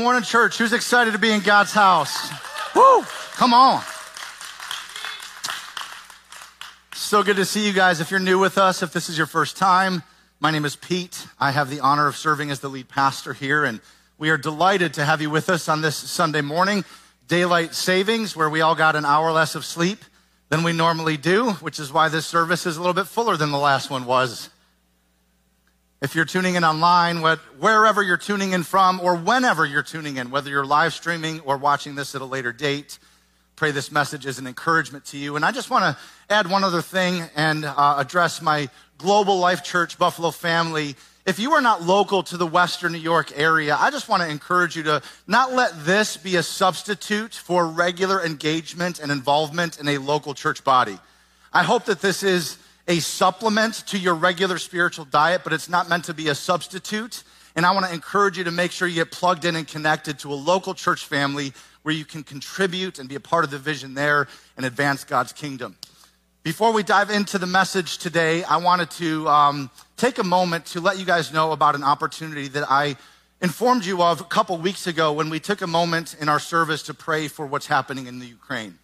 Morning, church. Who's excited to be in God's house? Woo! Come on. So good to see you guys. If you're new with us, if this is your first time, my name is Pete. I have the honor of serving as the lead pastor here, and we are delighted to have you with us on this Sunday morning, daylight savings, where we all got an hour less of sleep than we normally do, which is why this service is a little bit fuller than the last one was. If you're tuning in online, wherever you're tuning in from, or whenever you're tuning in, whether you're live streaming or watching this at a later date, pray this message is an encouragement to you. And I just want to add one other thing and uh, address my Global Life Church Buffalo family. If you are not local to the Western New York area, I just want to encourage you to not let this be a substitute for regular engagement and involvement in a local church body. I hope that this is a supplement to your regular spiritual diet, but it's not meant to be a substitute. And I want to encourage you to make sure you get plugged in and connected to a local church family where you can contribute and be a part of the vision there and advance God's kingdom. Before we dive into the message today, I wanted to um, take a moment to let you guys know about an opportunity that I informed you of a couple weeks ago when we took a moment in our service to pray for what's happening in the Ukraine.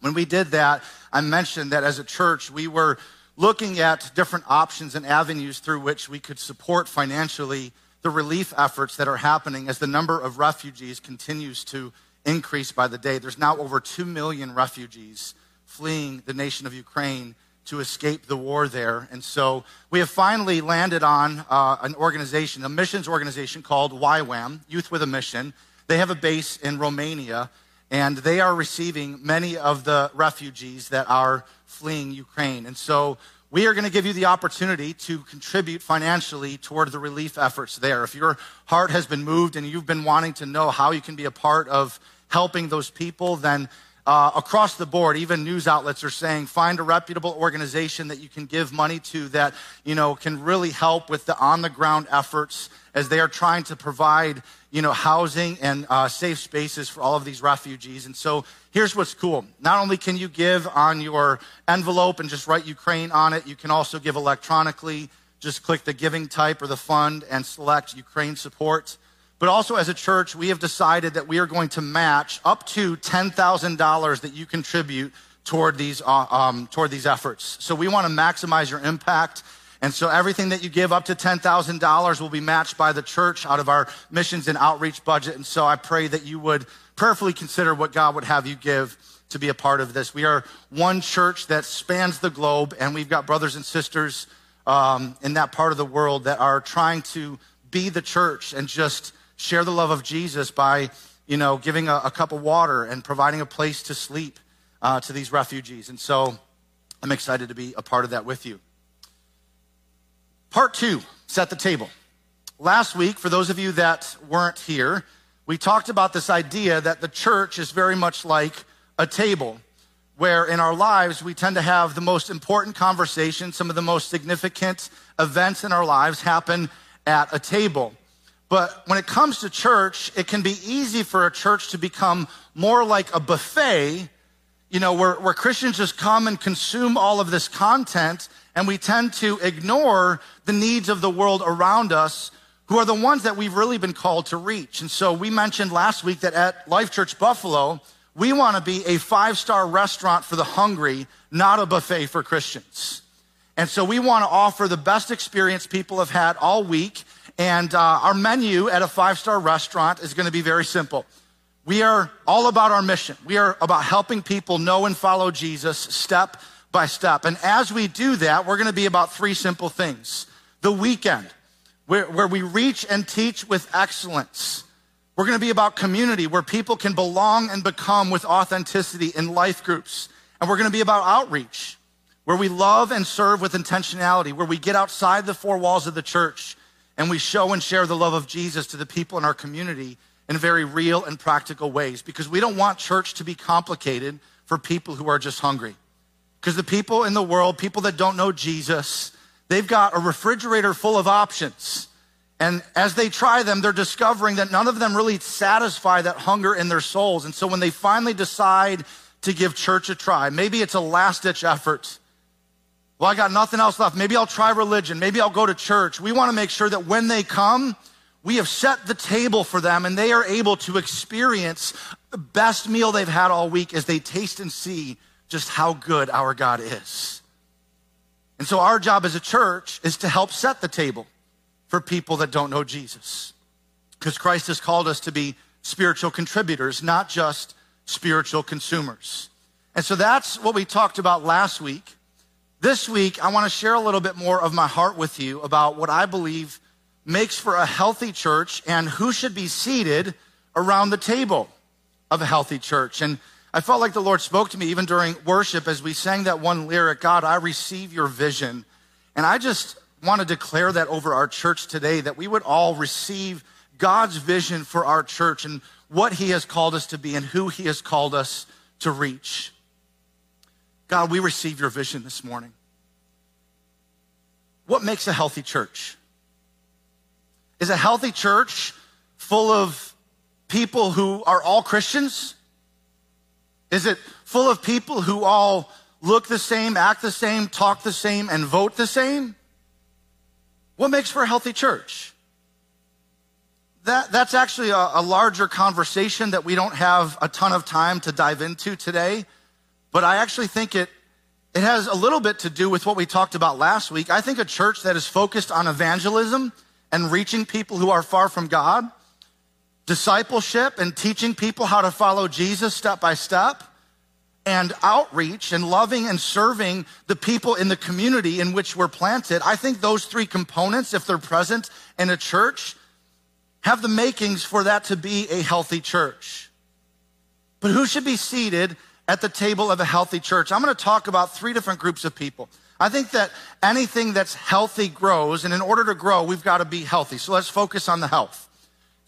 When we did that, I mentioned that as a church, we were looking at different options and avenues through which we could support financially the relief efforts that are happening as the number of refugees continues to increase by the day. There's now over 2 million refugees fleeing the nation of Ukraine to escape the war there. And so we have finally landed on uh, an organization, a missions organization called YWAM, Youth with a Mission. They have a base in Romania, and they are receiving many of the refugees that are fleeing Ukraine. And so we are going to give you the opportunity to contribute financially toward the relief efforts there. If your heart has been moved and you've been wanting to know how you can be a part of helping those people, then uh, across the board, even news outlets are saying find a reputable organization that you can give money to that you know can really help with the on the ground efforts as they are trying to provide you know housing and uh, safe spaces for all of these refugees. And so here's what's cool: not only can you give on your envelope and just write Ukraine on it, you can also give electronically. Just click the giving type or the fund and select Ukraine support. But also, as a church, we have decided that we are going to match up to $10,000 that you contribute toward these, uh, um, toward these efforts. So we want to maximize your impact. And so everything that you give up to $10,000 will be matched by the church out of our missions and outreach budget. And so I pray that you would prayerfully consider what God would have you give to be a part of this. We are one church that spans the globe, and we've got brothers and sisters um, in that part of the world that are trying to be the church and just share the love of Jesus by, you know, giving a, a cup of water and providing a place to sleep uh, to these refugees. And so I'm excited to be a part of that with you. Part two, set the table. Last week, for those of you that weren't here, we talked about this idea that the church is very much like a table where in our lives we tend to have the most important conversations, some of the most significant events in our lives happen at a table. But when it comes to church, it can be easy for a church to become more like a buffet, you know, where, where Christians just come and consume all of this content, and we tend to ignore the needs of the world around us, who are the ones that we've really been called to reach. And so we mentioned last week that at Life Church Buffalo, we want to be a five star restaurant for the hungry, not a buffet for Christians. And so we want to offer the best experience people have had all week and uh, our menu at a five star restaurant is going to be very simple. We are all about our mission. We are about helping people know and follow Jesus step by step. And as we do that, we're going to be about three simple things. The weekend, where, where we reach and teach with excellence. We're going to be about community, where people can belong and become with authenticity in life groups. And we're going to be about outreach, where we love and serve with intentionality, where we get outside the four walls of the church and we show and share the love of Jesus to the people in our community in very real and practical ways because we don't want church to be complicated for people who are just hungry. Because the people in the world, people that don't know Jesus, they've got a refrigerator full of options. And as they try them, they're discovering that none of them really satisfy that hunger in their souls. And so when they finally decide to give church a try, maybe it's a last ditch effort well, I got nothing else left. Maybe I'll try religion. Maybe I'll go to church. We want to make sure that when they come, we have set the table for them and they are able to experience the best meal they've had all week as they taste and see just how good our God is. And so our job as a church is to help set the table for people that don't know Jesus. Because Christ has called us to be spiritual contributors, not just spiritual consumers. And so that's what we talked about last week. This week, I want to share a little bit more of my heart with you about what I believe makes for a healthy church and who should be seated around the table of a healthy church. And I felt like the Lord spoke to me even during worship as we sang that one lyric God, I receive your vision. And I just want to declare that over our church today that we would all receive God's vision for our church and what He has called us to be and who He has called us to reach. God, we receive your vision this morning. What makes a healthy church? Is a healthy church full of people who are all Christians? Is it full of people who all look the same, act the same, talk the same, and vote the same? What makes for a healthy church? That, that's actually a, a larger conversation that we don't have a ton of time to dive into today. But I actually think it, it has a little bit to do with what we talked about last week. I think a church that is focused on evangelism and reaching people who are far from God, discipleship and teaching people how to follow Jesus step by step, and outreach and loving and serving the people in the community in which we're planted. I think those three components, if they're present in a church, have the makings for that to be a healthy church. But who should be seated at the table of a healthy church. I'm going to talk about three different groups of people. I think that anything that's healthy grows, and in order to grow, we've got to be healthy. So let's focus on the health.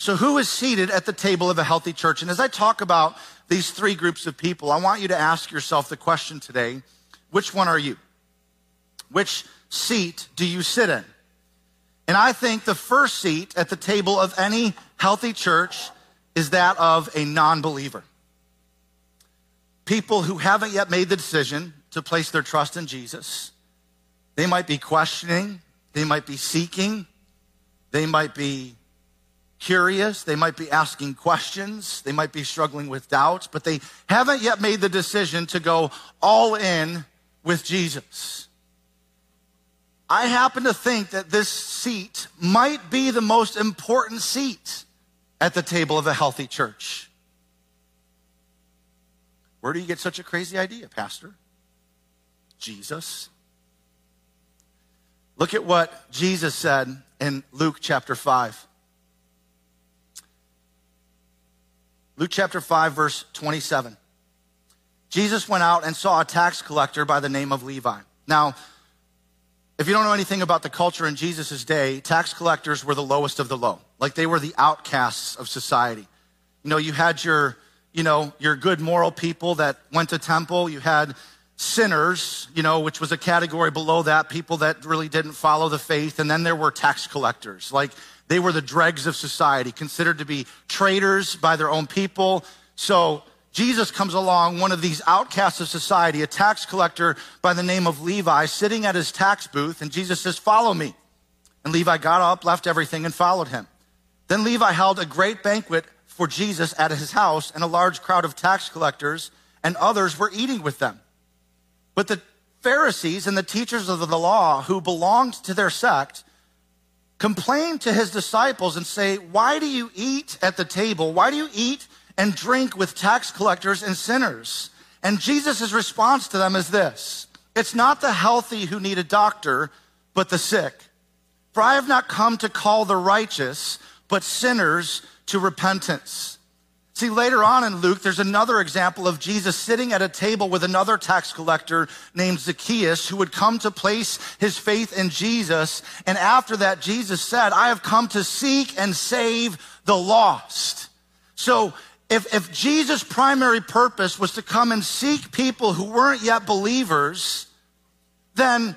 So, who is seated at the table of a healthy church? And as I talk about these three groups of people, I want you to ask yourself the question today which one are you? Which seat do you sit in? And I think the first seat at the table of any healthy church is that of a non believer people who haven't yet made the decision to place their trust in Jesus. They might be questioning, they might be seeking, they might be curious, they might be asking questions, they might be struggling with doubts, but they haven't yet made the decision to go all in with Jesus. I happen to think that this seat might be the most important seat at the table of a healthy church. Where do you get such a crazy idea, Pastor? Jesus. Look at what Jesus said in Luke chapter 5. Luke chapter 5, verse 27. Jesus went out and saw a tax collector by the name of Levi. Now, if you don't know anything about the culture in Jesus' day, tax collectors were the lowest of the low. Like they were the outcasts of society. You know, you had your you know, your good moral people that went to temple. You had sinners, you know, which was a category below that, people that really didn't follow the faith. And then there were tax collectors. Like they were the dregs of society, considered to be traitors by their own people. So Jesus comes along, one of these outcasts of society, a tax collector by the name of Levi, sitting at his tax booth. And Jesus says, follow me. And Levi got up, left everything and followed him. Then Levi held a great banquet for Jesus at his house, and a large crowd of tax collectors and others were eating with them. But the Pharisees and the teachers of the law who belonged to their sect complained to his disciples and say, Why do you eat at the table? Why do you eat and drink with tax collectors and sinners? And Jesus' response to them is this It's not the healthy who need a doctor, but the sick. For I have not come to call the righteous, but sinners to repentance. See, later on in Luke, there's another example of Jesus sitting at a table with another tax collector named Zacchaeus who would come to place his faith in Jesus. And after that, Jesus said, I have come to seek and save the lost. So if, if Jesus' primary purpose was to come and seek people who weren't yet believers, then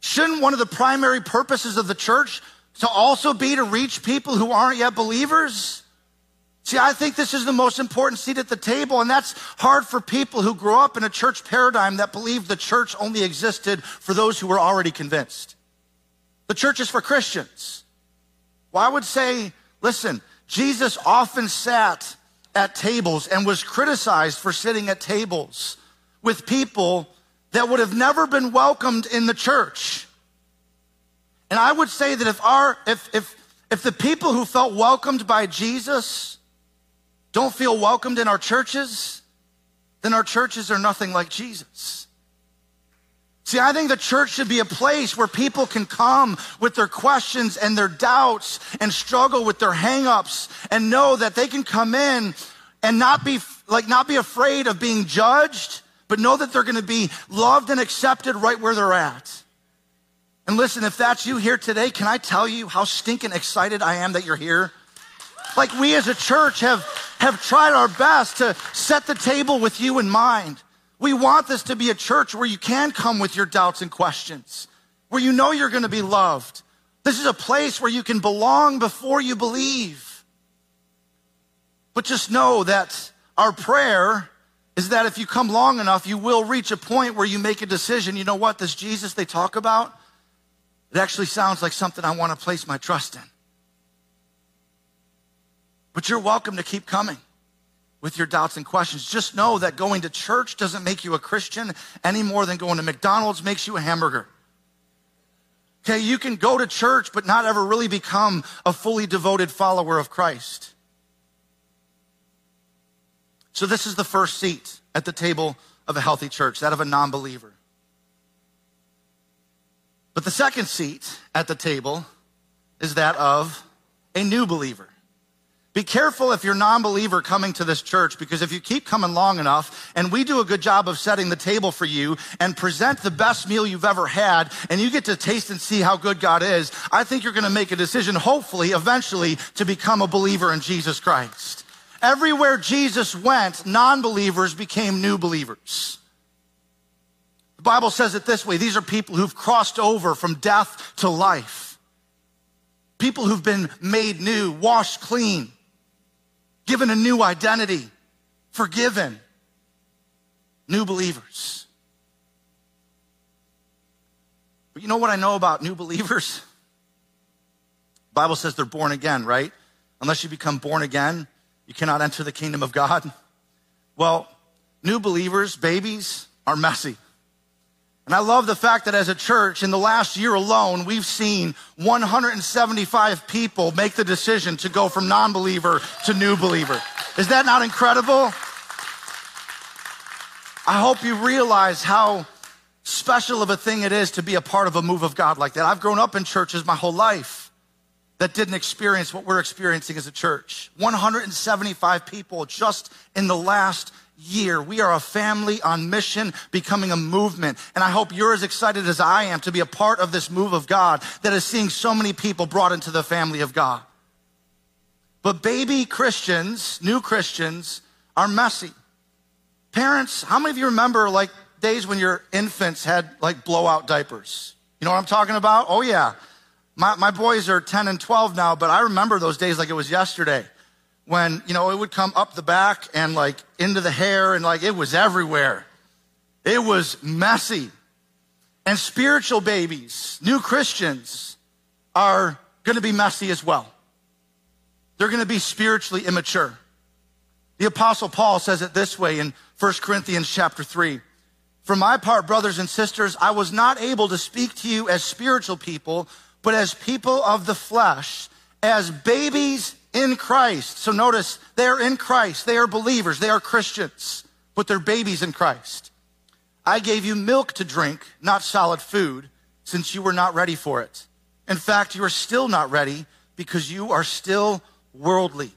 shouldn't one of the primary purposes of the church to also be to reach people who aren't yet believers? See, I think this is the most important seat at the table, and that's hard for people who grew up in a church paradigm that believed the church only existed for those who were already convinced. The church is for Christians. Well, I would say Listen, Jesus often sat at tables and was criticized for sitting at tables with people that would have never been welcomed in the church. And I would say that if our, if, if, if the people who felt welcomed by Jesus don't feel welcomed in our churches, then our churches are nothing like Jesus. See, I think the church should be a place where people can come with their questions and their doubts and struggle with their hangups and know that they can come in and not be like not be afraid of being judged, but know that they're going to be loved and accepted right where they're at. And listen, if that's you here today, can I tell you how stinking excited I am that you're here? Like we as a church have, have tried our best to set the table with you in mind. We want this to be a church where you can come with your doubts and questions, where you know you're going to be loved. This is a place where you can belong before you believe. But just know that our prayer is that if you come long enough, you will reach a point where you make a decision. You know what? This Jesus they talk about, it actually sounds like something I want to place my trust in. But you're welcome to keep coming with your doubts and questions. Just know that going to church doesn't make you a Christian any more than going to McDonald's makes you a hamburger. Okay, you can go to church but not ever really become a fully devoted follower of Christ. So, this is the first seat at the table of a healthy church, that of a non believer. But the second seat at the table is that of a new believer. Be careful if you're non-believer coming to this church because if you keep coming long enough and we do a good job of setting the table for you and present the best meal you've ever had and you get to taste and see how good God is, I think you're going to make a decision, hopefully, eventually, to become a believer in Jesus Christ. Everywhere Jesus went, non-believers became new believers. The Bible says it this way. These are people who've crossed over from death to life. People who've been made new, washed clean given a new identity, forgiven, new believers. But you know what I know about new believers? The Bible says they're born again, right? Unless you become born again, you cannot enter the kingdom of God. Well, new believers, babies, are messy. And I love the fact that as a church, in the last year alone, we've seen 175 people make the decision to go from non believer to new believer. Is that not incredible? I hope you realize how special of a thing it is to be a part of a move of God like that. I've grown up in churches my whole life that didn't experience what we're experiencing as a church. 175 people just in the last year. We are a family on mission, becoming a movement. And I hope you're as excited as I am to be a part of this move of God that is seeing so many people brought into the family of God. But baby Christians, new Christians, are messy. Parents, how many of you remember like days when your infants had like blowout diapers? You know what I'm talking about? Oh, yeah. My, my boys are 10 and 12 now, but I remember those days like it was yesterday when, you know, it would come up the back and like into the hair and like it was everywhere. It was messy. And spiritual babies, new Christians, are going to be messy as well. They're going to be spiritually immature. The apostle Paul says it this way in 1 Corinthians chapter 3. For my part, brothers and sisters, I was not able to speak to you as spiritual people, but as people of the flesh, as babies in Christ. So notice they are in Christ. They are believers. They are Christians, but they're babies in Christ. I gave you milk to drink, not solid food, since you were not ready for it. In fact, you are still not ready because you are still worldly.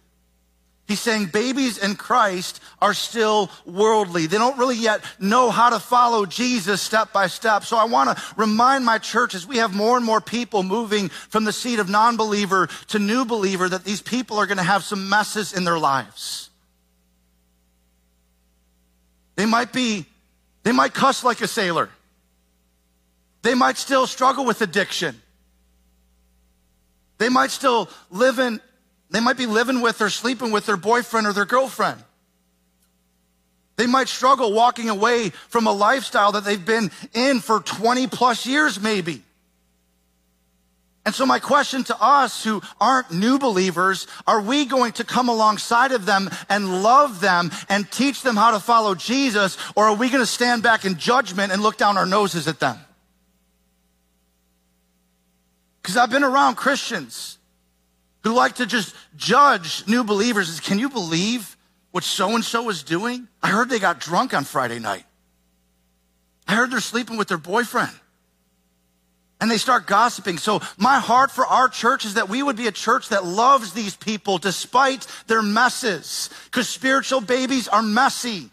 He's saying babies in Christ are still worldly. They don't really yet know how to follow Jesus step by step. So I want to remind my church as we have more and more people moving from the seat of non-believer to new believer that these people are going to have some messes in their lives. They might be, they might cuss like a sailor. They might still struggle with addiction. They might still live in they might be living with or sleeping with their boyfriend or their girlfriend. They might struggle walking away from a lifestyle that they've been in for 20 plus years, maybe. And so my question to us who aren't new believers, are we going to come alongside of them and love them and teach them how to follow Jesus? Or are we going to stand back in judgment and look down our noses at them? Because I've been around Christians who like to just judge new believers. Is can you believe what so and so is doing? I heard they got drunk on Friday night. I heard they're sleeping with their boyfriend and they start gossiping. So my heart for our church is that we would be a church that loves these people despite their messes, because spiritual babies are messy.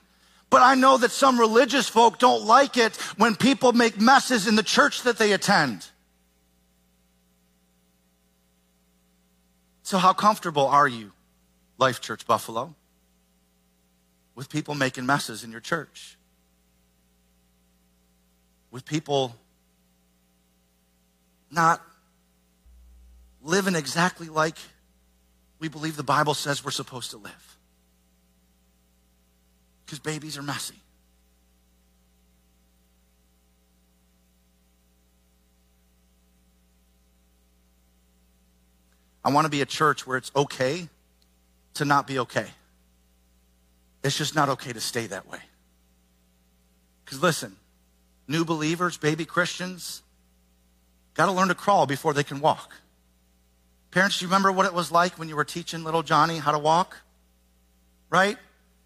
But I know that some religious folk don't like it when people make messes in the church that they attend. So how comfortable are you, Life Church Buffalo, with people making messes in your church? With people not living exactly like we believe the Bible says we're supposed to live. Because babies are messy. I want to be a church where it's okay to not be okay. It's just not okay to stay that way. Because listen, new believers, baby Christians, Got to learn to crawl before they can walk. Parents, do you remember what it was like when you were teaching little Johnny how to walk? Right?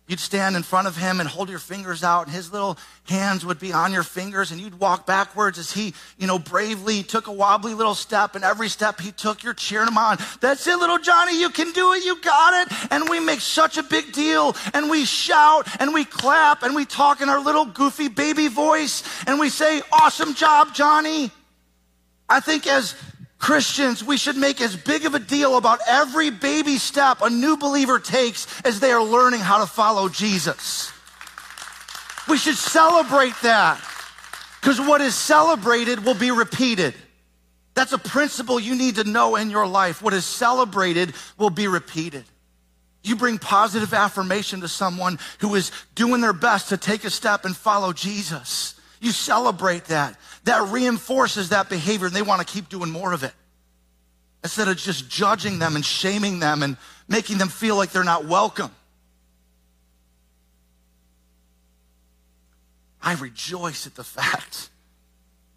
You'd stand in front of him and hold your fingers out, and his little hands would be on your fingers, and you'd walk backwards as he, you know, bravely took a wobbly little step, and every step he took, you're cheering him on. That's it, little Johnny, you can do it, you got it. And we make such a big deal, and we shout, and we clap, and we talk in our little goofy baby voice, and we say, Awesome job, Johnny. I think as Christians, we should make as big of a deal about every baby step a new believer takes as they are learning how to follow Jesus. We should celebrate that because what is celebrated will be repeated. That's a principle you need to know in your life. What is celebrated will be repeated. You bring positive affirmation to someone who is doing their best to take a step and follow Jesus. You celebrate that. That reinforces that behavior and they want to keep doing more of it. Instead of just judging them and shaming them and making them feel like they're not welcome. I rejoice at the fact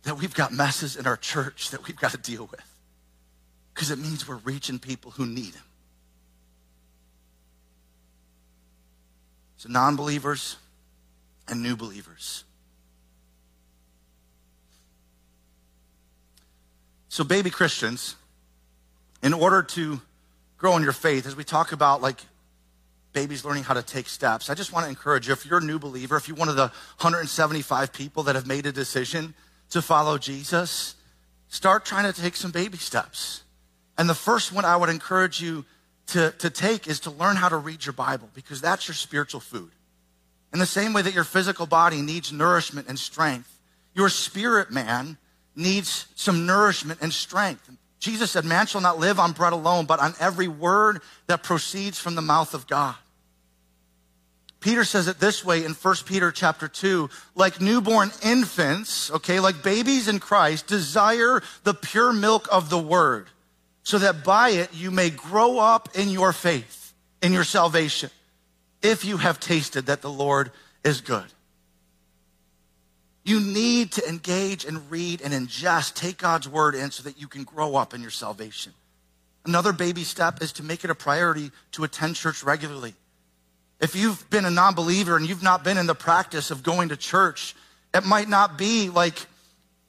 that we've got messes in our church that we've got to deal with because it means we're reaching people who need Him. So, non believers and new believers. So, baby Christians, in order to grow in your faith, as we talk about like babies learning how to take steps, I just want to encourage you if you're a new believer, if you're one of the 175 people that have made a decision to follow Jesus, start trying to take some baby steps. And the first one I would encourage you to, to take is to learn how to read your Bible because that's your spiritual food. In the same way that your physical body needs nourishment and strength, your spirit man needs some nourishment and strength. Jesus said, Man shall not live on bread alone, but on every word that proceeds from the mouth of God. Peter says it this way in 1 Peter chapter 2, like newborn infants, okay, like babies in Christ, desire the pure milk of the word, so that by it you may grow up in your faith, in your salvation, if you have tasted that the Lord is good. You need to engage and read and ingest, take God's word in so that you can grow up in your salvation. Another baby step is to make it a priority to attend church regularly. If you've been a non believer and you've not been in the practice of going to church, it might not be like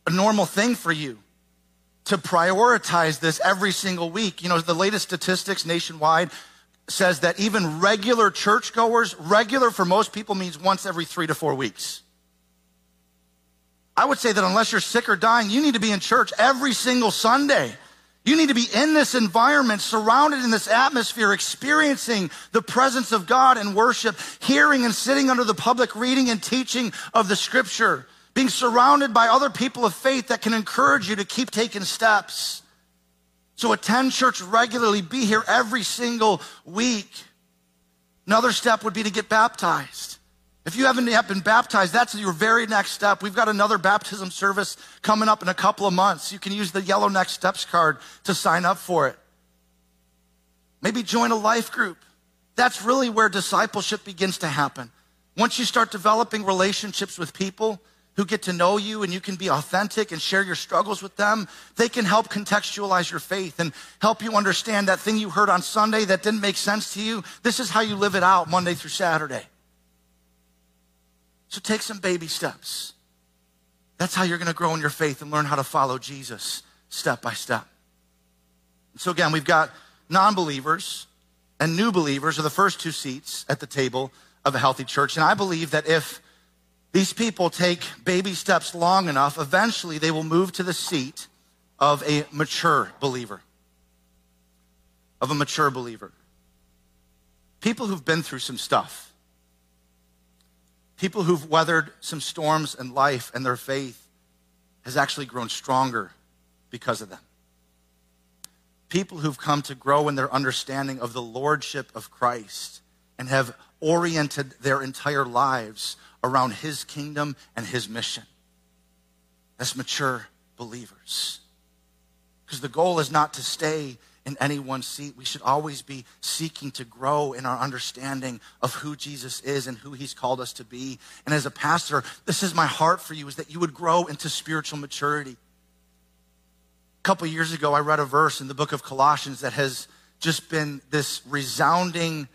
a normal thing for you to prioritize this every single week. You know, the latest statistics nationwide says that even regular churchgoers, regular for most people means once every three to four weeks. I would say that unless you're sick or dying, you need to be in church every single Sunday. You need to be in this environment, surrounded in this atmosphere, experiencing the presence of God and worship, hearing and sitting under the public reading and teaching of the scripture, being surrounded by other people of faith that can encourage you to keep taking steps. So attend church regularly, be here every single week. Another step would be to get baptized. If you haven't yet been baptized, that's your very next step. We've got another baptism service coming up in a couple of months. You can use the yellow next steps card to sign up for it. Maybe join a life group. That's really where discipleship begins to happen. Once you start developing relationships with people who get to know you and you can be authentic and share your struggles with them, they can help contextualize your faith and help you understand that thing you heard on Sunday that didn't make sense to you. This is how you live it out Monday through Saturday. So take some baby steps. That's how you're going to grow in your faith and learn how to follow Jesus step by step. So again, we've got non believers and new believers are the first two seats at the table of a healthy church. And I believe that if these people take baby steps long enough, eventually they will move to the seat of a mature believer. Of a mature believer. People who've been through some stuff. People who've weathered some storms in life and their faith has actually grown stronger because of them people who've come to grow in their understanding of the lordship of Christ and have oriented their entire lives around his kingdom and his mission. As mature believers. Because the goal is not to stay in any one seat. We should always be seeking to grow in our understanding of who Jesus is and who he's called us to be. And as a pastor, this is my heart for you is that you would grow into spiritual maturity. A couple years ago, I read a verse in the book of Colossians that has just been this resounding,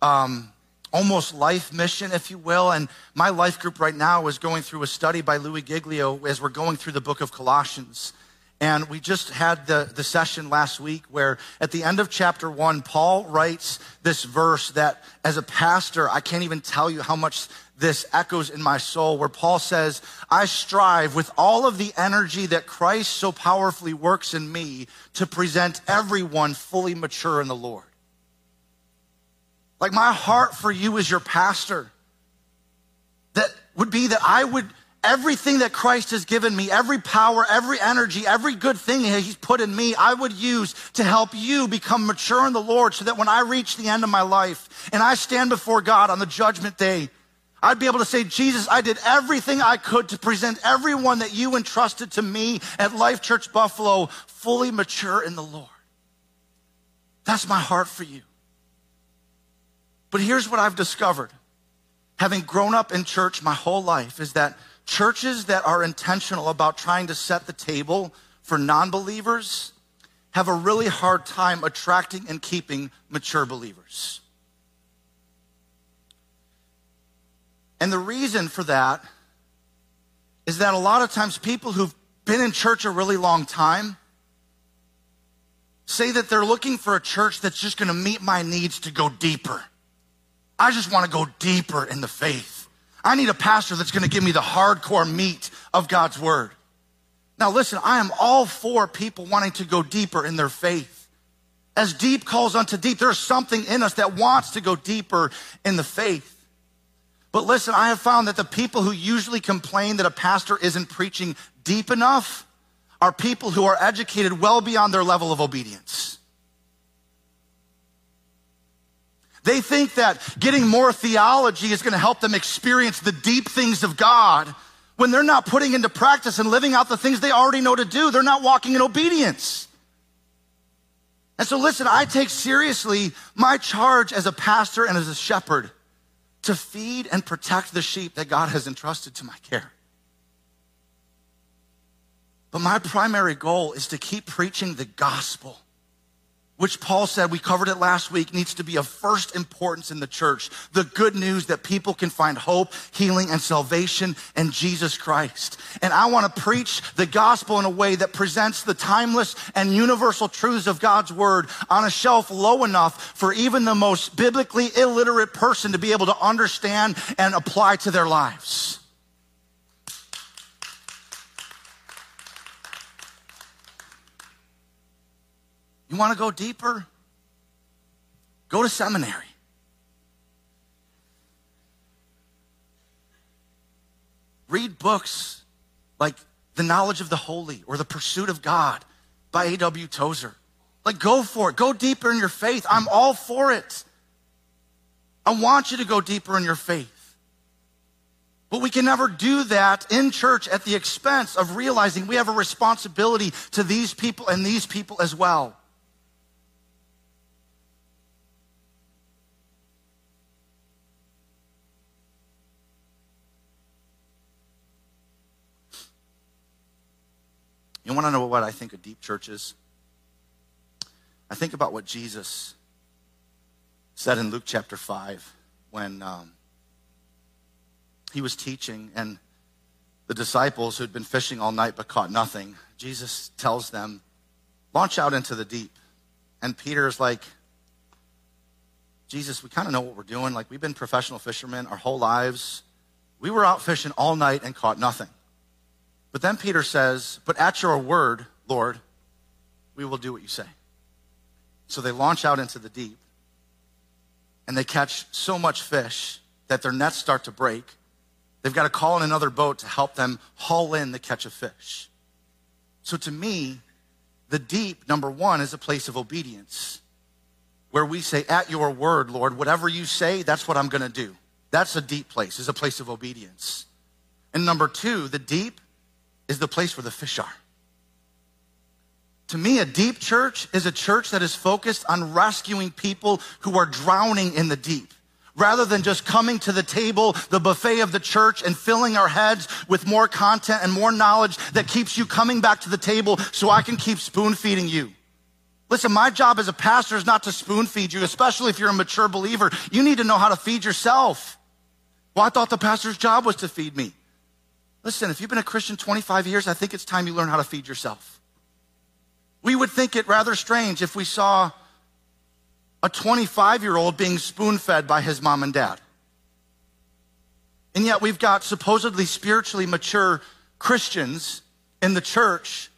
um, almost life mission, if you will. And my life group right now is going through a study by Louie Giglio as we're going through the book of Colossians. And we just had the, the session last week where at the end of chapter one, Paul writes this verse that as a pastor, I can't even tell you how much this echoes in my soul where Paul says, I strive with all of the energy that Christ so powerfully works in me to present everyone fully mature in the Lord. Like my heart for you as your pastor, that would be that I would everything that Christ has given me, every power, every energy, every good thing he's put in me, I would use to help you become mature in the Lord so that when I reach the end of my life and I stand before God on the judgment day, I'd be able to say, Jesus, I did everything I could to present everyone that you entrusted to me at Life Church Buffalo fully mature in the Lord. That's my heart for you. But here's what I've discovered having grown up in church my whole life is that churches that are intentional about trying to set the table for non believers have a really hard time attracting and keeping mature believers. And the reason for that is that a lot of times people who've been in church a really long time say that they're looking for a church that's just going to meet my needs to go deeper. I just want to go deeper in the faith. I need a pastor that's going to give me the hardcore meat of God's word. Now, listen, I am all for people wanting to go deeper in their faith. As deep calls unto deep, there's something in us that wants to go deeper in the faith. But listen, I have found that the people who usually complain that a pastor isn't preaching deep enough are people who are educated well beyond their level of obedience. They think that getting more theology is going to help them experience the deep things of God when they're not putting into practice and living out the things they already know to do. They're not walking in obedience. And so, listen, I take seriously my charge as a pastor and as a shepherd to feed and protect the sheep that God has entrusted to my care. But my primary goal is to keep preaching the gospel which Paul said, we covered it last week, needs to be of first importance in the church. The good news that people can find hope, healing, and salvation in Jesus Christ. And I want to preach the gospel in a way that presents the timeless and universal truths of God's word on a shelf low enough for even the most biblically illiterate person to be able to understand and apply to their lives. You want to go deeper? Go to seminary. Read books like The Knowledge of the Holy or The Pursuit of God by A.W. Tozer. Like, go for it. Go deeper in your faith. I'm all for it. I want you to go deeper in your faith. But we can never do that in church at the expense of realizing we have a responsibility to these people and these people as well. You want to know what I think a deep church is? I think about what Jesus said in Luke chapter 5 when um, he was teaching and the disciples who had been fishing all night but caught nothing, Jesus tells them, launch out into the deep. And Peter is like, Jesus, we kind of know what we're doing. Like, we've been professional fishermen our whole lives. We were out fishing all night and caught nothing. But then Peter says, But at your word, Lord, we will do what you say. So they launch out into the deep and they catch so much fish that their nets start to break. They've got to call in another boat to help them haul in the catch of fish. So to me, the deep, number one, is a place of obedience where we say, At your word, Lord, whatever you say, that's what I'm going to do. That's a deep place, is a place of obedience. And number two, the deep is the place where the fish are. To me, a deep church is a church that is focused on rescuing people who are drowning in the deep. Rather than just coming to the table, the buffet of the church, and filling our heads with more content and more knowledge that keeps you coming back to the table so I can keep spoon feeding you. Listen, my job as a pastor is not to spoon feed you, especially if you're a mature believer. You need to know how to feed yourself. Well, I thought the pastor's job was to feed me. Listen, if you've been a Christian 25 years, I think it's time you learn how to feed yourself. We would think it rather strange if we saw a 25 year old being spoon fed by his mom and dad. And yet we've got supposedly spiritually mature Christians in the church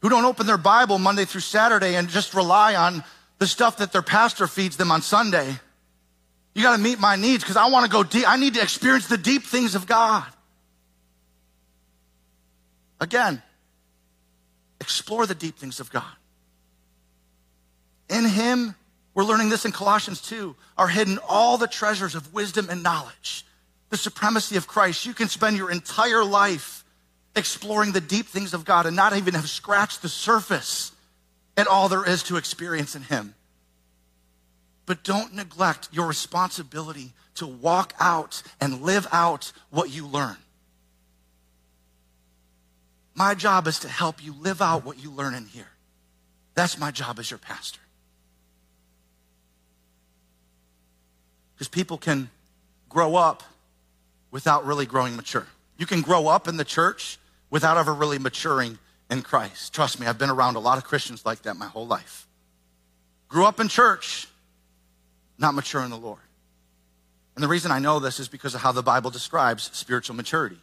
who don't open their Bible Monday through Saturday and just rely on the stuff that their pastor feeds them on Sunday. You got to meet my needs because I want to go deep. I need to experience the deep things of God. Again, explore the deep things of God. In Him, we're learning this in Colossians 2, are hidden all the treasures of wisdom and knowledge, the supremacy of Christ. You can spend your entire life exploring the deep things of God and not even have scratched the surface at all there is to experience in Him. But don't neglect your responsibility to walk out and live out what you learn. My job is to help you live out what you learn in here. That's my job as your pastor. Because people can grow up without really growing mature. You can grow up in the church without ever really maturing in Christ. Trust me, I've been around a lot of Christians like that my whole life. Grew up in church, not mature in the Lord. And the reason I know this is because of how the Bible describes spiritual maturity.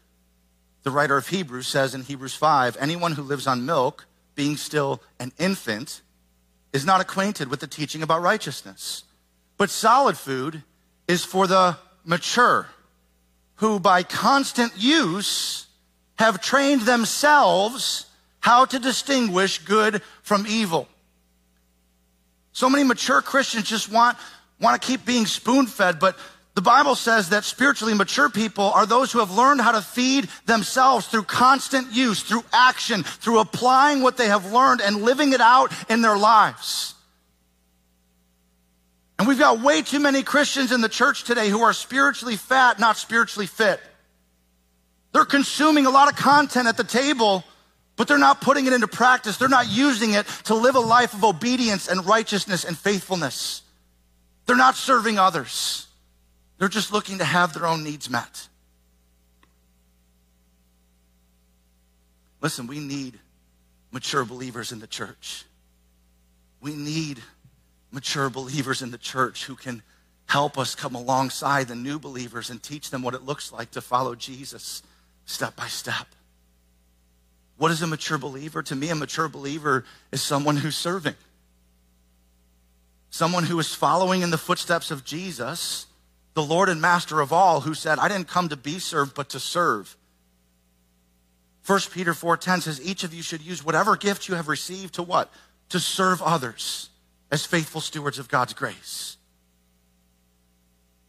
The writer of Hebrews says in Hebrews 5 anyone who lives on milk, being still an infant, is not acquainted with the teaching about righteousness. But solid food is for the mature, who by constant use have trained themselves how to distinguish good from evil. So many mature Christians just want, want to keep being spoon fed, but the Bible says that spiritually mature people are those who have learned how to feed themselves through constant use, through action, through applying what they have learned and living it out in their lives. And we've got way too many Christians in the church today who are spiritually fat, not spiritually fit. They're consuming a lot of content at the table, but they're not putting it into practice. They're not using it to live a life of obedience and righteousness and faithfulness. They're not serving others. They're just looking to have their own needs met. Listen, we need mature believers in the church. We need mature believers in the church who can help us come alongside the new believers and teach them what it looks like to follow Jesus step by step. What is a mature believer? To me, a mature believer is someone who's serving, someone who is following in the footsteps of Jesus the Lord and Master of all, who said, I didn't come to be served, but to serve. 1 Peter 4:10 says, each of you should use whatever gift you have received to what? To serve others as faithful stewards of God's grace.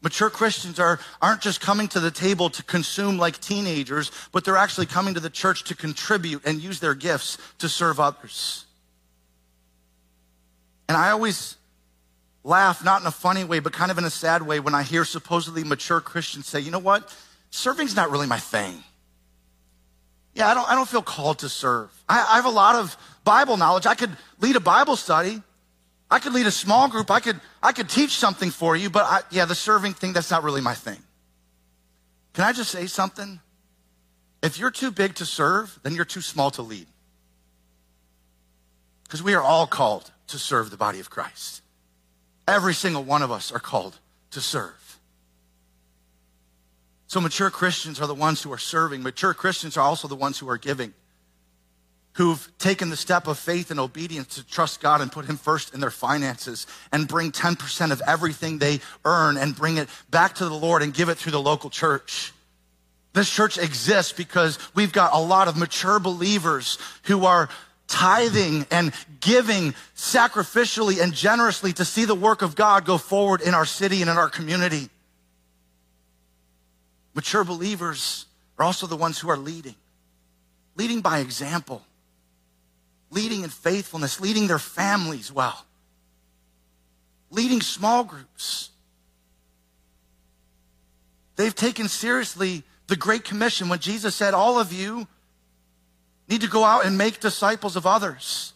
Mature Christians are, aren't just coming to the table to consume like teenagers, but they're actually coming to the church to contribute and use their gifts to serve others. And I always laugh, not in a funny way, but kind of in a sad way, when I hear supposedly mature Christians say, you know what? Serving's not really my thing. Yeah, I don't, I don't feel called to serve. I, I have a lot of Bible knowledge. I could lead a Bible study. I could lead a small group. I could, I could teach something for you, but I, yeah, the serving thing, that's not really my thing. Can I just say something? If you're too big to serve, then you're too small to lead. Because we are all called to serve the body of Christ. Every single one of us are called to serve. So mature Christians are the ones who are serving. Mature Christians are also the ones who are giving who've taken the step of faith and obedience to trust God and put Him first in their finances and bring 10% of everything they earn and bring it back to the Lord and give it through the local church. This church exists because we've got a lot of mature believers who are tithing and giving sacrificially and generously to see the work of God go forward in our city and in our community. Mature believers are also the ones who are leading, leading by example. Leading in faithfulness, leading their families well, leading small groups. They've taken seriously the Great Commission. When Jesus said, All of you need to go out and make disciples of others.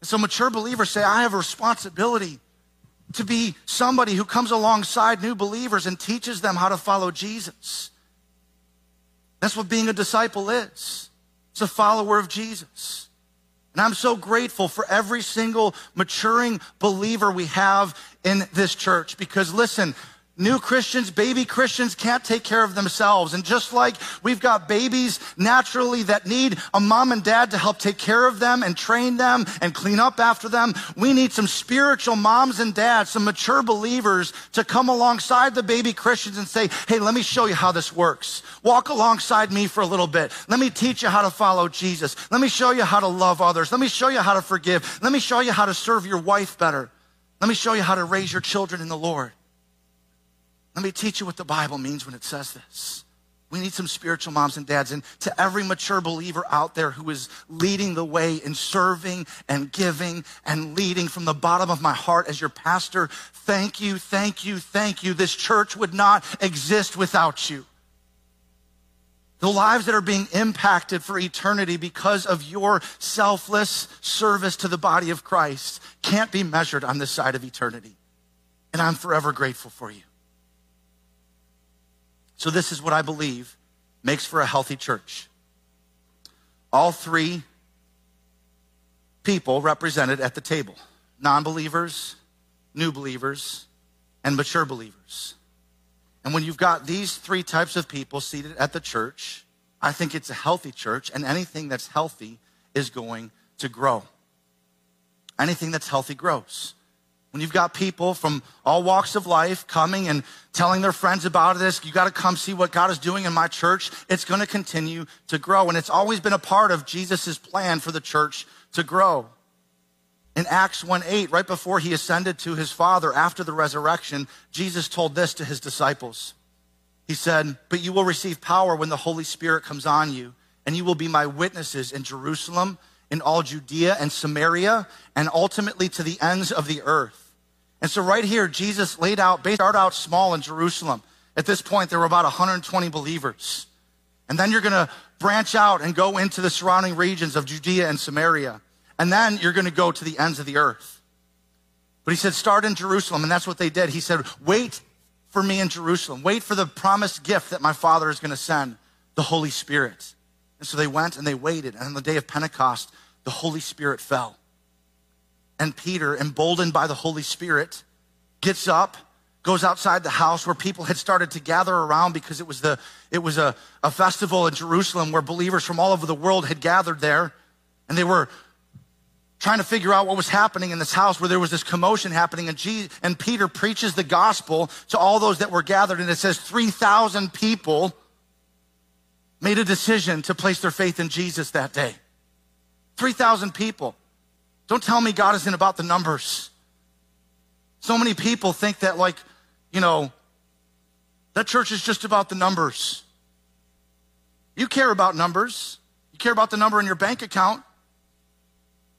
And so mature believers say, I have a responsibility to be somebody who comes alongside new believers and teaches them how to follow Jesus. That's what being a disciple is. It's a follower of Jesus. And I'm so grateful for every single maturing believer we have in this church because listen, New Christians, baby Christians can't take care of themselves. And just like we've got babies naturally that need a mom and dad to help take care of them and train them and clean up after them, we need some spiritual moms and dads, some mature believers to come alongside the baby Christians and say, Hey, let me show you how this works. Walk alongside me for a little bit. Let me teach you how to follow Jesus. Let me show you how to love others. Let me show you how to forgive. Let me show you how to serve your wife better. Let me show you how to raise your children in the Lord. Let me teach you what the Bible means when it says this. We need some spiritual moms and dads. And to every mature believer out there who is leading the way in serving and giving and leading from the bottom of my heart as your pastor, thank you, thank you, thank you. This church would not exist without you. The lives that are being impacted for eternity because of your selfless service to the body of Christ can't be measured on this side of eternity. And I'm forever grateful for you. So, this is what I believe makes for a healthy church. All three people represented at the table non believers, new believers, and mature believers. And when you've got these three types of people seated at the church, I think it's a healthy church, and anything that's healthy is going to grow. Anything that's healthy grows. When you've got people from all walks of life coming and telling their friends about this, you got to come see what God is doing in my church. It's going to continue to grow. And it's always been a part of Jesus' plan for the church to grow. In Acts 1 8, right before he ascended to his Father after the resurrection, Jesus told this to his disciples. He said, But you will receive power when the Holy Spirit comes on you, and you will be my witnesses in Jerusalem, in all Judea and Samaria, and ultimately to the ends of the earth. And so right here, Jesus laid out, start out small in Jerusalem. At this point, there were about 120 believers. And then you're going to branch out and go into the surrounding regions of Judea and Samaria. And then you're going to go to the ends of the earth. But he said, start in Jerusalem. And that's what they did. He said, wait for me in Jerusalem. Wait for the promised gift that my father is going to send, the Holy Spirit. And so they went and they waited. And on the day of Pentecost, the Holy Spirit fell and Peter, emboldened by the Holy Spirit, gets up, goes outside the house where people had started to gather around because it was, the, it was a, a festival in Jerusalem where believers from all over the world had gathered there. And they were trying to figure out what was happening in this house where there was this commotion happening. And, Jesus, and Peter preaches the gospel to all those that were gathered. And it says 3,000 people made a decision to place their faith in Jesus that day. 3,000 people. Don't tell me God isn't about the numbers. So many people think that, like, you know, That church is just about the numbers. You care about numbers. You care about the number in your bank account.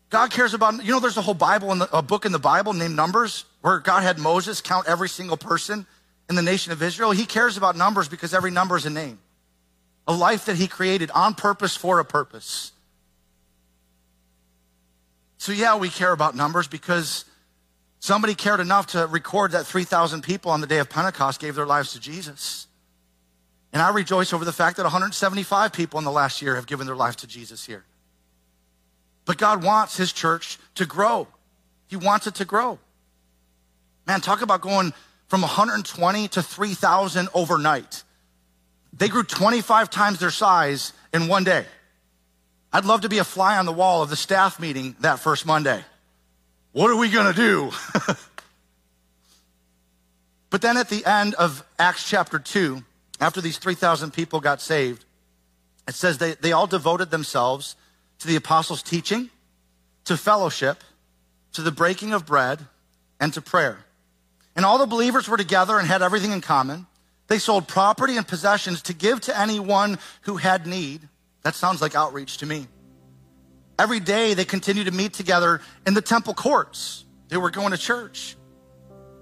God cares about, you know, there's a whole Bible, in the, a book in the Bible named Numbers, where God had Moses count every single person in the nation of Israel. He cares about numbers because every number is a name, a life that He created on purpose for a purpose. So, yeah, we care about numbers because somebody cared enough to record that 3,000 people on the day of Pentecost gave their lives to Jesus. And I rejoice over the fact that 175 people in the last year have given their lives to Jesus here. But God wants his church to grow. He wants it to grow. Man, talk about going from 120 to 3,000 overnight. They grew 25 times their size in one day. I'd love to be a fly on the wall of the staff meeting that first Monday. What are we going to do? but then at the end of Acts chapter 2, after these 3,000 people got saved, it says they, they all devoted themselves to the apostles' teaching, to fellowship, to the breaking of bread, and to prayer. And all the believers were together and had everything in common. They sold property and possessions to give to anyone who had need. That sounds like outreach to me. Every day they continued to meet together in the temple courts. They were going to church.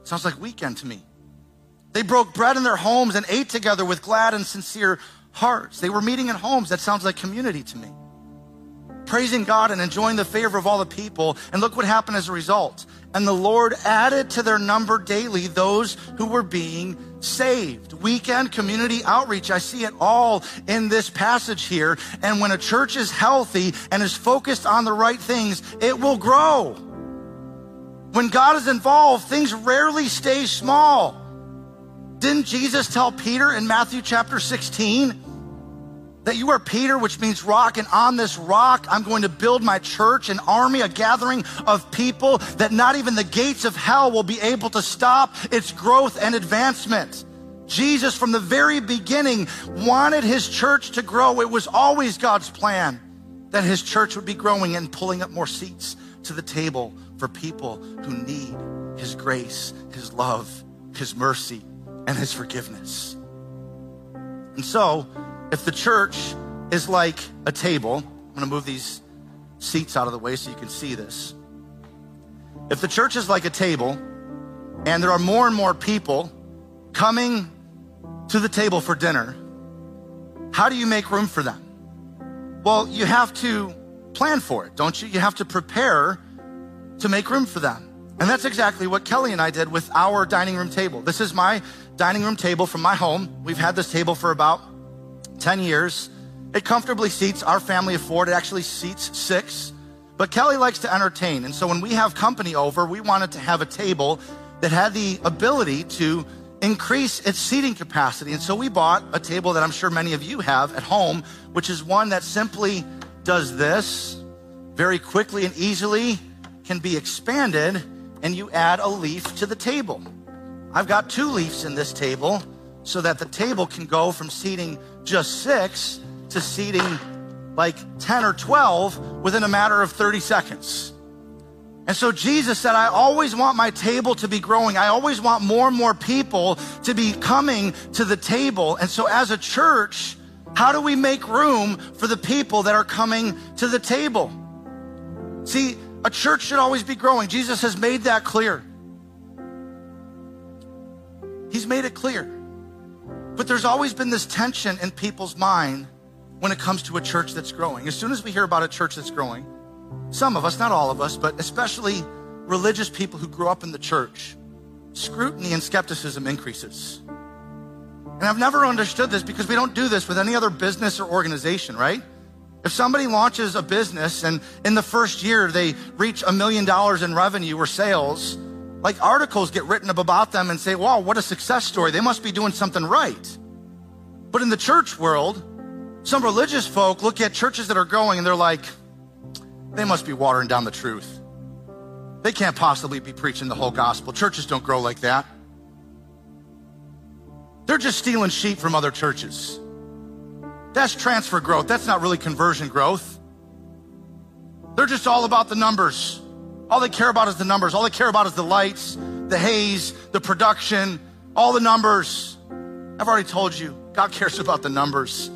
Sounds like weekend to me. They broke bread in their homes and ate together with glad and sincere hearts. They were meeting in homes. That sounds like community to me praising God and enjoying the favor of all the people. And look what happened as a result. And the Lord added to their number daily those who were being saved. Weekend community outreach. I see it all in this passage here. And when a church is healthy and is focused on the right things, it will grow. When God is involved, things rarely stay small. Didn't Jesus tell Peter in Matthew chapter 16? That you are Peter, which means rock, and on this rock I'm going to build my church, an army, a gathering of people that not even the gates of hell will be able to stop its growth and advancement. Jesus, from the very beginning, wanted his church to grow. It was always God's plan that his church would be growing and pulling up more seats to the table for people who need his grace, his love, his mercy, and his forgiveness. And so, if the church is like a table, I'm going to move these seats out of the way so you can see this. If the church is like a table and there are more and more people coming to the table for dinner, how do you make room for them? Well, you have to plan for it, don't you? You have to prepare to make room for them. And that's exactly what Kelly and I did with our dining room table. This is my dining room table from my home. We've had this table for about 10 years. It comfortably seats our family of four. It actually seats six. But Kelly likes to entertain. And so when we have company over, we wanted to have a table that had the ability to increase its seating capacity. And so we bought a table that I'm sure many of you have at home, which is one that simply does this very quickly and easily can be expanded and you add a leaf to the table. I've got two leaves in this table so that the table can go from seating just six to seating like 10 or 12 within a matter of 30 seconds. And so Jesus said, I always want my table to be growing. I always want more and more people to be coming to the table. And so as a church, how do we make room for the people that are coming to the table? See, a church should always be growing. Jesus has made that clear. He's made it clear. But there's always been this tension in people's mind when it comes to a church that's growing. As soon as we hear about a church that's growing, some of us, not all of us, but especially religious people who grew up in the church, scrutiny and skepticism increases. And I've never understood this because we don't do this with any other business or organization, right? If somebody launches a business and in the first year they reach a million dollars in revenue or sales, like articles get written up about them and say, wow, what a success story. They must be doing something right. But in the church world, some religious folk look at churches that are growing and they're like, they must be watering down the truth. They can't possibly be preaching the whole gospel. Churches don't grow like that. They're just stealing sheep from other churches. That's transfer growth. That's not really conversion growth. They're just all about the numbers. All they care about is the numbers. All they care about is the lights, the haze, the production, all the numbers. I've already told you, God cares about the numbers.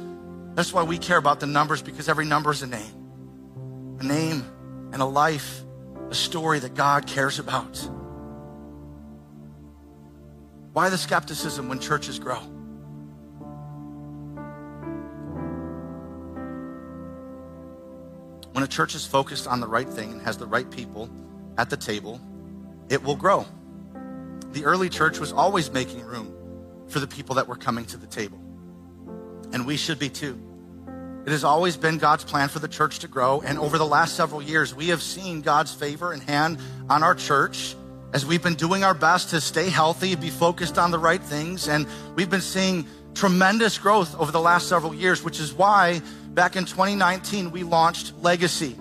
That's why we care about the numbers because every number is a name. A name and a life, a story that God cares about. Why the skepticism when churches grow? When a church is focused on the right thing and has the right people at the table, it will grow. The early church was always making room for the people that were coming to the table. And we should be too. It has always been God's plan for the church to grow. And over the last several years, we have seen God's favor and hand on our church as we've been doing our best to stay healthy, be focused on the right things. And we've been seeing tremendous growth over the last several years, which is why back in 2019, we launched Legacy.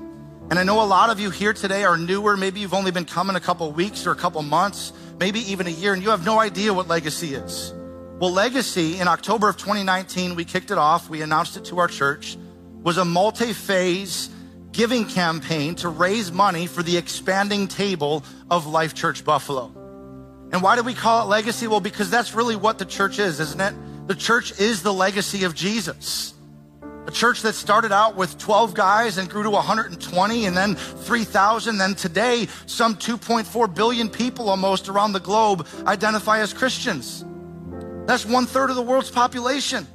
And I know a lot of you here today are newer. Maybe you've only been coming a couple weeks or a couple months, maybe even a year, and you have no idea what Legacy is. Well, Legacy, in October of 2019, we kicked it off. We announced it to our church, was a multi phase giving campaign to raise money for the expanding table of Life Church Buffalo. And why do we call it legacy? Well, because that's really what the church is, isn't it? The church is the legacy of Jesus. A church that started out with 12 guys and grew to 120 and then 3,000. Then today, some 2.4 billion people almost around the globe identify as Christians. That's one third of the world's population.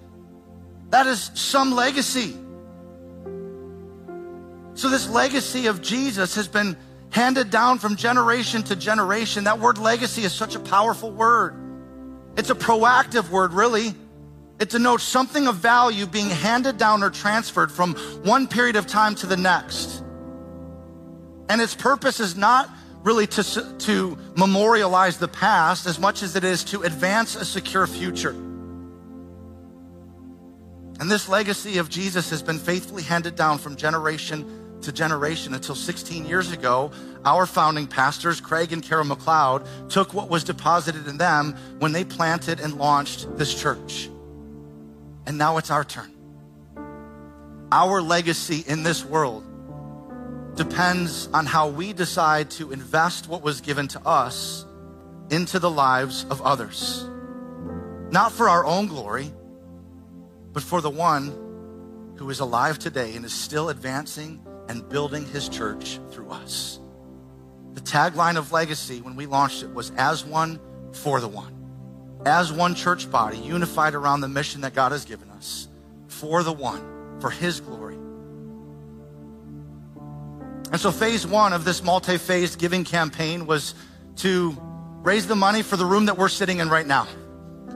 That is some legacy. So, this legacy of Jesus has been handed down from generation to generation. That word legacy is such a powerful word. It's a proactive word, really. It denotes something of value being handed down or transferred from one period of time to the next. And its purpose is not really to, to memorialize the past as much as it is to advance a secure future. And this legacy of Jesus has been faithfully handed down from generation to generation until 16 years ago, our founding pastors, Craig and Carol McLeod, took what was deposited in them when they planted and launched this church. And now it's our turn. Our legacy in this world depends on how we decide to invest what was given to us into the lives of others. Not for our own glory, but for the one who is alive today and is still advancing and building his church through us. The tagline of Legacy when we launched it was as one for the one. As one church body, unified around the mission that God has given us, for the one, for his glory and so, phase one of this multi phase giving campaign was to raise the money for the room that we're sitting in right now.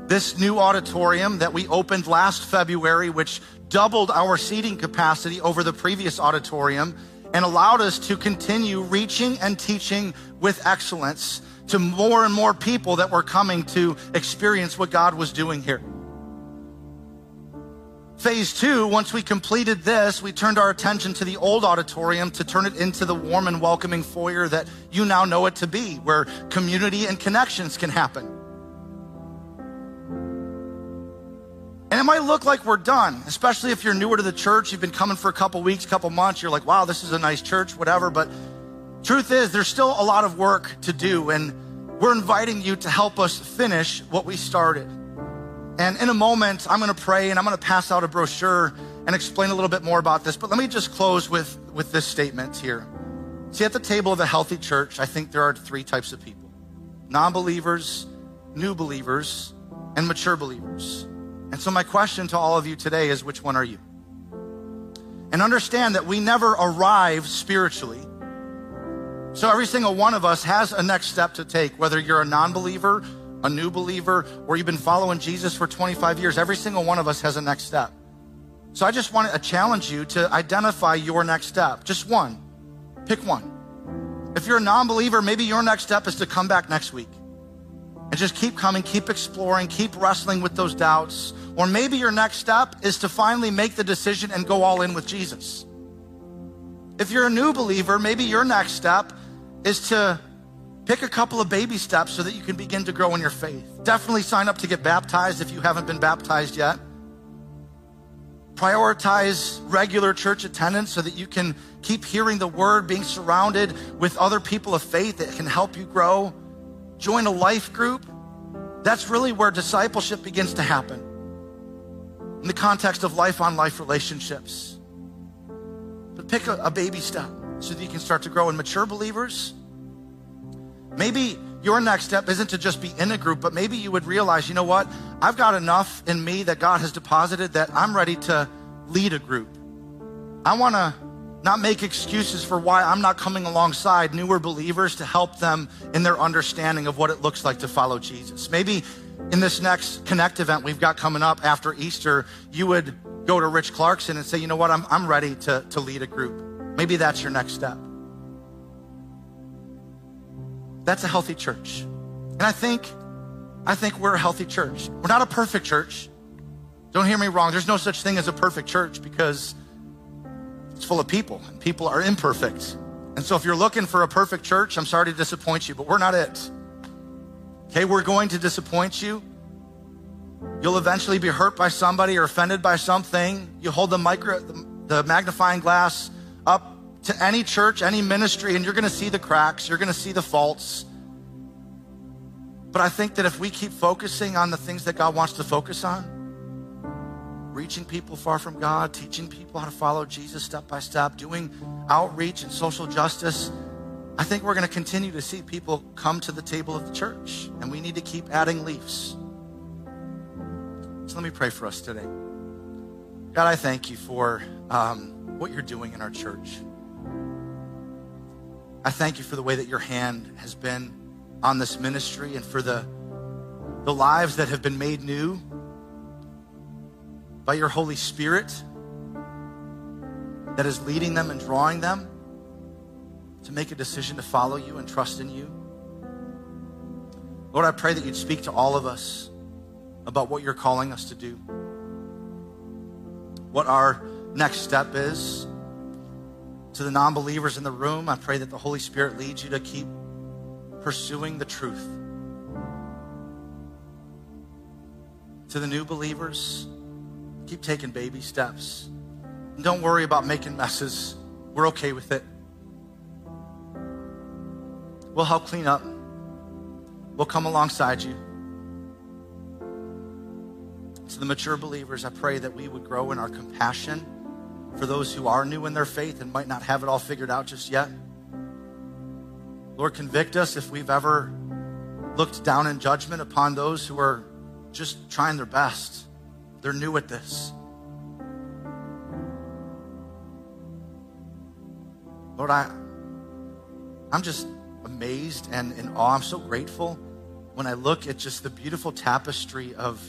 This new auditorium that we opened last February, which doubled our seating capacity over the previous auditorium and allowed us to continue reaching and teaching with excellence to more and more people that were coming to experience what God was doing here. Phase two, once we completed this, we turned our attention to the old auditorium to turn it into the warm and welcoming foyer that you now know it to be, where community and connections can happen. And it might look like we're done, especially if you're newer to the church, you've been coming for a couple weeks, couple months, you're like, wow, this is a nice church, whatever. But truth is, there's still a lot of work to do, and we're inviting you to help us finish what we started. And in a moment, I'm going to pray and I'm going to pass out a brochure and explain a little bit more about this. But let me just close with, with this statement here. See, at the table of a healthy church, I think there are three types of people non believers, new believers, and mature believers. And so, my question to all of you today is which one are you? And understand that we never arrive spiritually. So, every single one of us has a next step to take, whether you're a non believer a new believer, or you've been following Jesus for 25 years, every single one of us has a next step. So I just want to challenge you to identify your next step. Just one. Pick one. If you're a non believer, maybe your next step is to come back next week and just keep coming, keep exploring, keep wrestling with those doubts. Or maybe your next step is to finally make the decision and go all in with Jesus. If you're a new believer, maybe your next step is to Pick a couple of baby steps so that you can begin to grow in your faith. Definitely sign up to get baptized if you haven't been baptized yet. Prioritize regular church attendance so that you can keep hearing the word, being surrounded with other people of faith that can help you grow. Join a life group. That's really where discipleship begins to happen in the context of life on life relationships. But pick a, a baby step so that you can start to grow. And mature believers, maybe your next step isn't to just be in a group, but maybe you would realize, you know what? I've got enough in me that God has deposited that I'm ready to lead a group. I want to not make excuses for why I'm not coming alongside newer believers to help them in their understanding of what it looks like to follow Jesus. Maybe in this next Connect event we've got coming up after Easter, you would go to Rich Clarkson and say, you know what, I'm, I'm ready to, to lead a group. Maybe that's your next step. That's a healthy church. And I think, I think we're a healthy church. We're not a perfect church. Don't hear me wrong. There's no such thing as a perfect church because it's full of people and people are imperfect. And so if you're looking for a perfect church, I'm sorry to disappoint you, but we're not it. Okay, we're going to disappoint you. You'll eventually be hurt by somebody or offended by something. You hold the micro, the magnifying glass up to any church, any ministry, and you're going to see the cracks, you're going to see the faults. But I think that if we keep focusing on the things that God wants to focus on, reaching people far from God, teaching people how to follow Jesus step by step, doing outreach and social justice, I think we're going to continue to see people come to the table of the church, and we need to keep adding leaves. So let me pray for us today. God, I thank you for um, what you're doing in our church. I thank you for the way that your hand has been on this ministry and for the, the lives that have been made new by your Holy Spirit that is leading them and drawing them to make a decision to follow you and trust in you. Lord, I pray that you'd speak to all of us about what you're calling us to do, what our next step is to the non believers in the room, I pray that the Holy Spirit leads you to keep pursuing the truth. To the new believers, keep taking baby steps. And don't worry about making messes. We're okay with it. We'll help clean up. We'll come alongside you. To the mature believers, I pray that we would grow in our compassion for those who are new in their faith and might not have it all figured out just yet. Lord, convict us if we've ever looked down in judgment upon those who are just trying their best. They're new at this. Lord, I, I'm just amazed and in awe. I'm so grateful when I look at just the beautiful tapestry of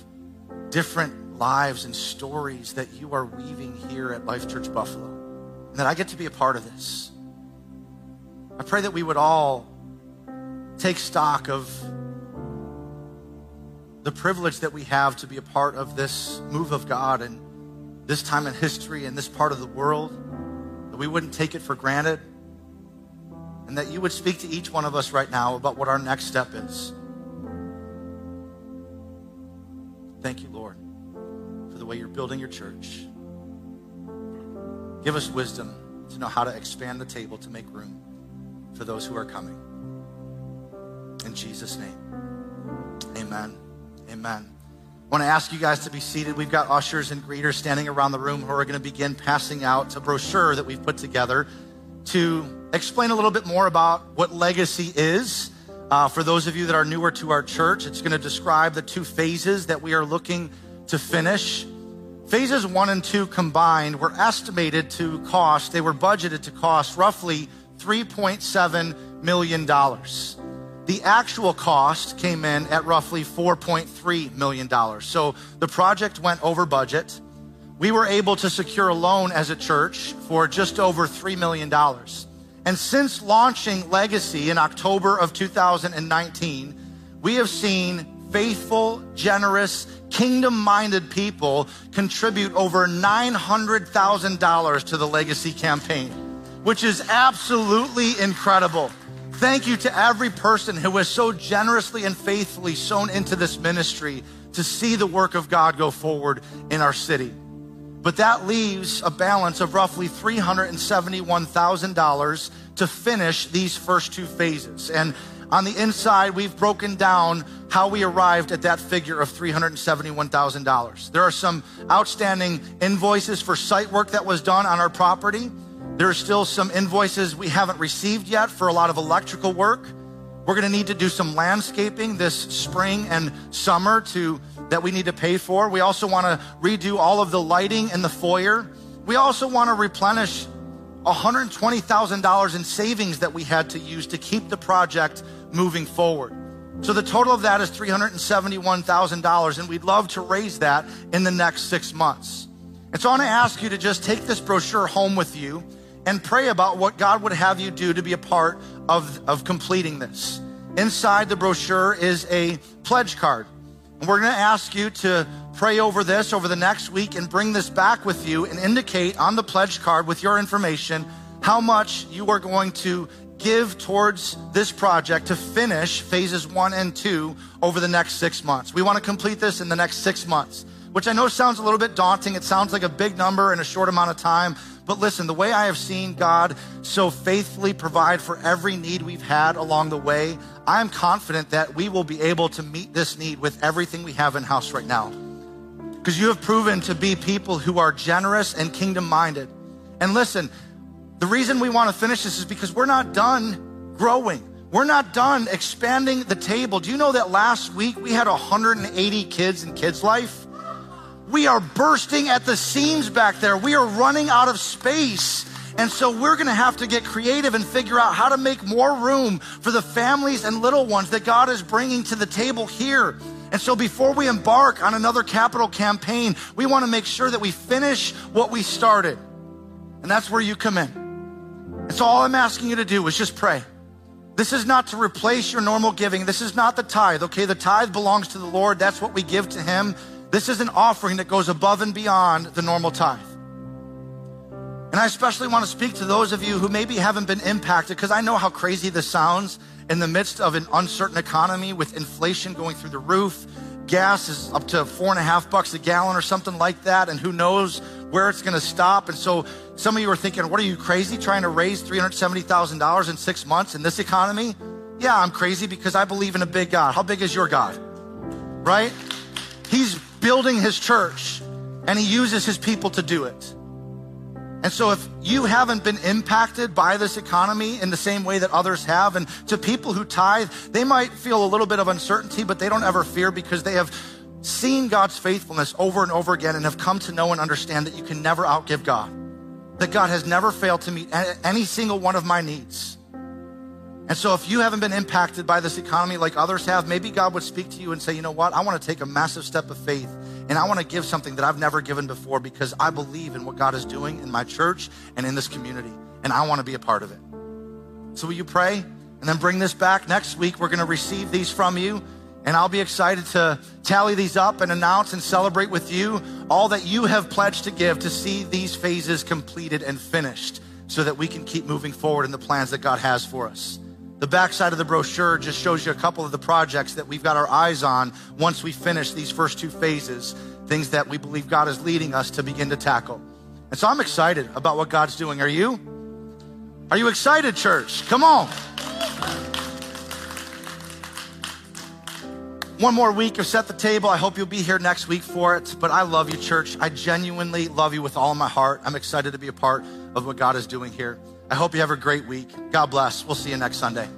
different lives and stories that you are weaving here at Life Church Buffalo, and that I get to be a part of this. I pray that we would all take stock of the privilege that we have to be a part of this move of God and this time in history and this part of the world, that we wouldn't take it for granted, and that you would speak to each one of us right now about what our next step is. Thank you, Lord the way you're building your church. Give us wisdom to know how to expand the table to make room for those who are coming. In Jesus' name, amen. Amen. I want to ask you guys to be seated. We've got ushers and greeters standing around the room who are going to begin passing out a brochure that we've put together to explain a little bit more about what legacy is. Uh, for those of you that are newer to our church, it's going to describe the two phases that we are looking to finish. Phases one and two combined were estimated to cost, they were budgeted to cost roughly $3.7 million. The actual cost came in at roughly $4.3 million. So the project went over budget. We were able to secure a loan as a church for just over $3 million. And since launching Legacy in October of 2019, we have seen faithful, generous, kingdom minded people contribute over $900,000 to the legacy campaign, which is absolutely incredible. Thank you to every person who has so generously and faithfully sown into this ministry to see the work of God go forward in our city. But that leaves a balance of roughly $371,000 to finish these first two phases. And On the inside, we've broken down how we arrived at that figure of $371,000. There are some outstanding invoices for site work that was done on our property. There are still some invoices we haven't received yet for a lot of electrical work. We're going to need to do some landscaping this spring and summer to that we need to pay for. We also want to redo all of the lighting in the foyer. We also want to replenish $120,000 in savings that we had to use to keep the project moving forward. So the total of that is $371,000, and we'd love to raise that in the next six months. And so I want to ask you to just take this brochure home with you and pray about what God would have you do to be a part of, of completing this. Inside the brochure is a pledge card. And we're going to ask you to pray over this over the next week and bring this back with you and indicate on the pledge card with your information how much you are going to give towards this project to finish phases one and two over the next six months. We want to complete this in the next six months, which I know sounds a little bit daunting. It sounds like a big number in a short amount of time, but listen, the way I have seen God so faithfully provide for every need we've had along the way, I am confident that we will be able to meet this need with everything we have in house right now. Because you have proven to be people who are generous and kingdom minded. And listen, the reason we want to finish this is because we're not done growing. We're not done expanding the table. Do you know that last week we had 180 kids in Kids Life? We are bursting at the seams back there. We are running out of space. And so we're going to have to get creative and figure out how to make more room for the families and little ones that God is bringing to the table here. And so before we embark on another capital campaign, we want to make sure that we finish what we started. And that's where you come in. And so all I'm asking you to do is just pray. This is not to replace your normal giving. This is not the tithe, okay? The tithe belongs to the Lord. That's what we give to Him. This is an offering that goes above and beyond the normal tithe. And I especially want to speak to those of you who maybe haven't been impacted because I know how crazy this sounds in the midst of an uncertain economy with inflation going through the roof. Gas is up to four and a half bucks a gallon or something like that, and who knows where it's going to stop. And so some of you are thinking, what are you crazy trying to raise $370,000 in six months in this economy? Yeah, I'm crazy because I believe in a big God. How big is your God? Right? Building his church and he uses his people to do it. And so, if you haven't been impacted by this economy in the same way that others have, and to people who tithe, they might feel a little bit of uncertainty, but they don't ever fear because they have seen God's faithfulness over and over again and have come to know and understand that you can never outgive God. That God has never failed to meet any single one of my needs. And so, if you haven't been impacted by this economy like others have, maybe God would speak to you and say, you know what? I want to take a massive step of faith and I want to give something that I've never given before because I believe in what God is doing in my church and in this community. And I want to be a part of it. So, will you pray and then bring this back next week? We're going to receive these from you. And I'll be excited to tally these up and announce and celebrate with you all that you have pledged to give to see these phases completed and finished so that we can keep moving forward in the plans that God has for us. The backside of the brochure just shows you a couple of the projects that we've got our eyes on once we finish these first two phases, things that we believe God is leading us to begin to tackle. And so I'm excited about what God's doing. Are you? Are you excited, church? Come on. One more week of Set the Table. I hope you'll be here next week for it. But I love you, church. I genuinely love you with all my heart. I'm excited to be a part of what God is doing here. I hope you have a great week. God bless. We'll see you next Sunday.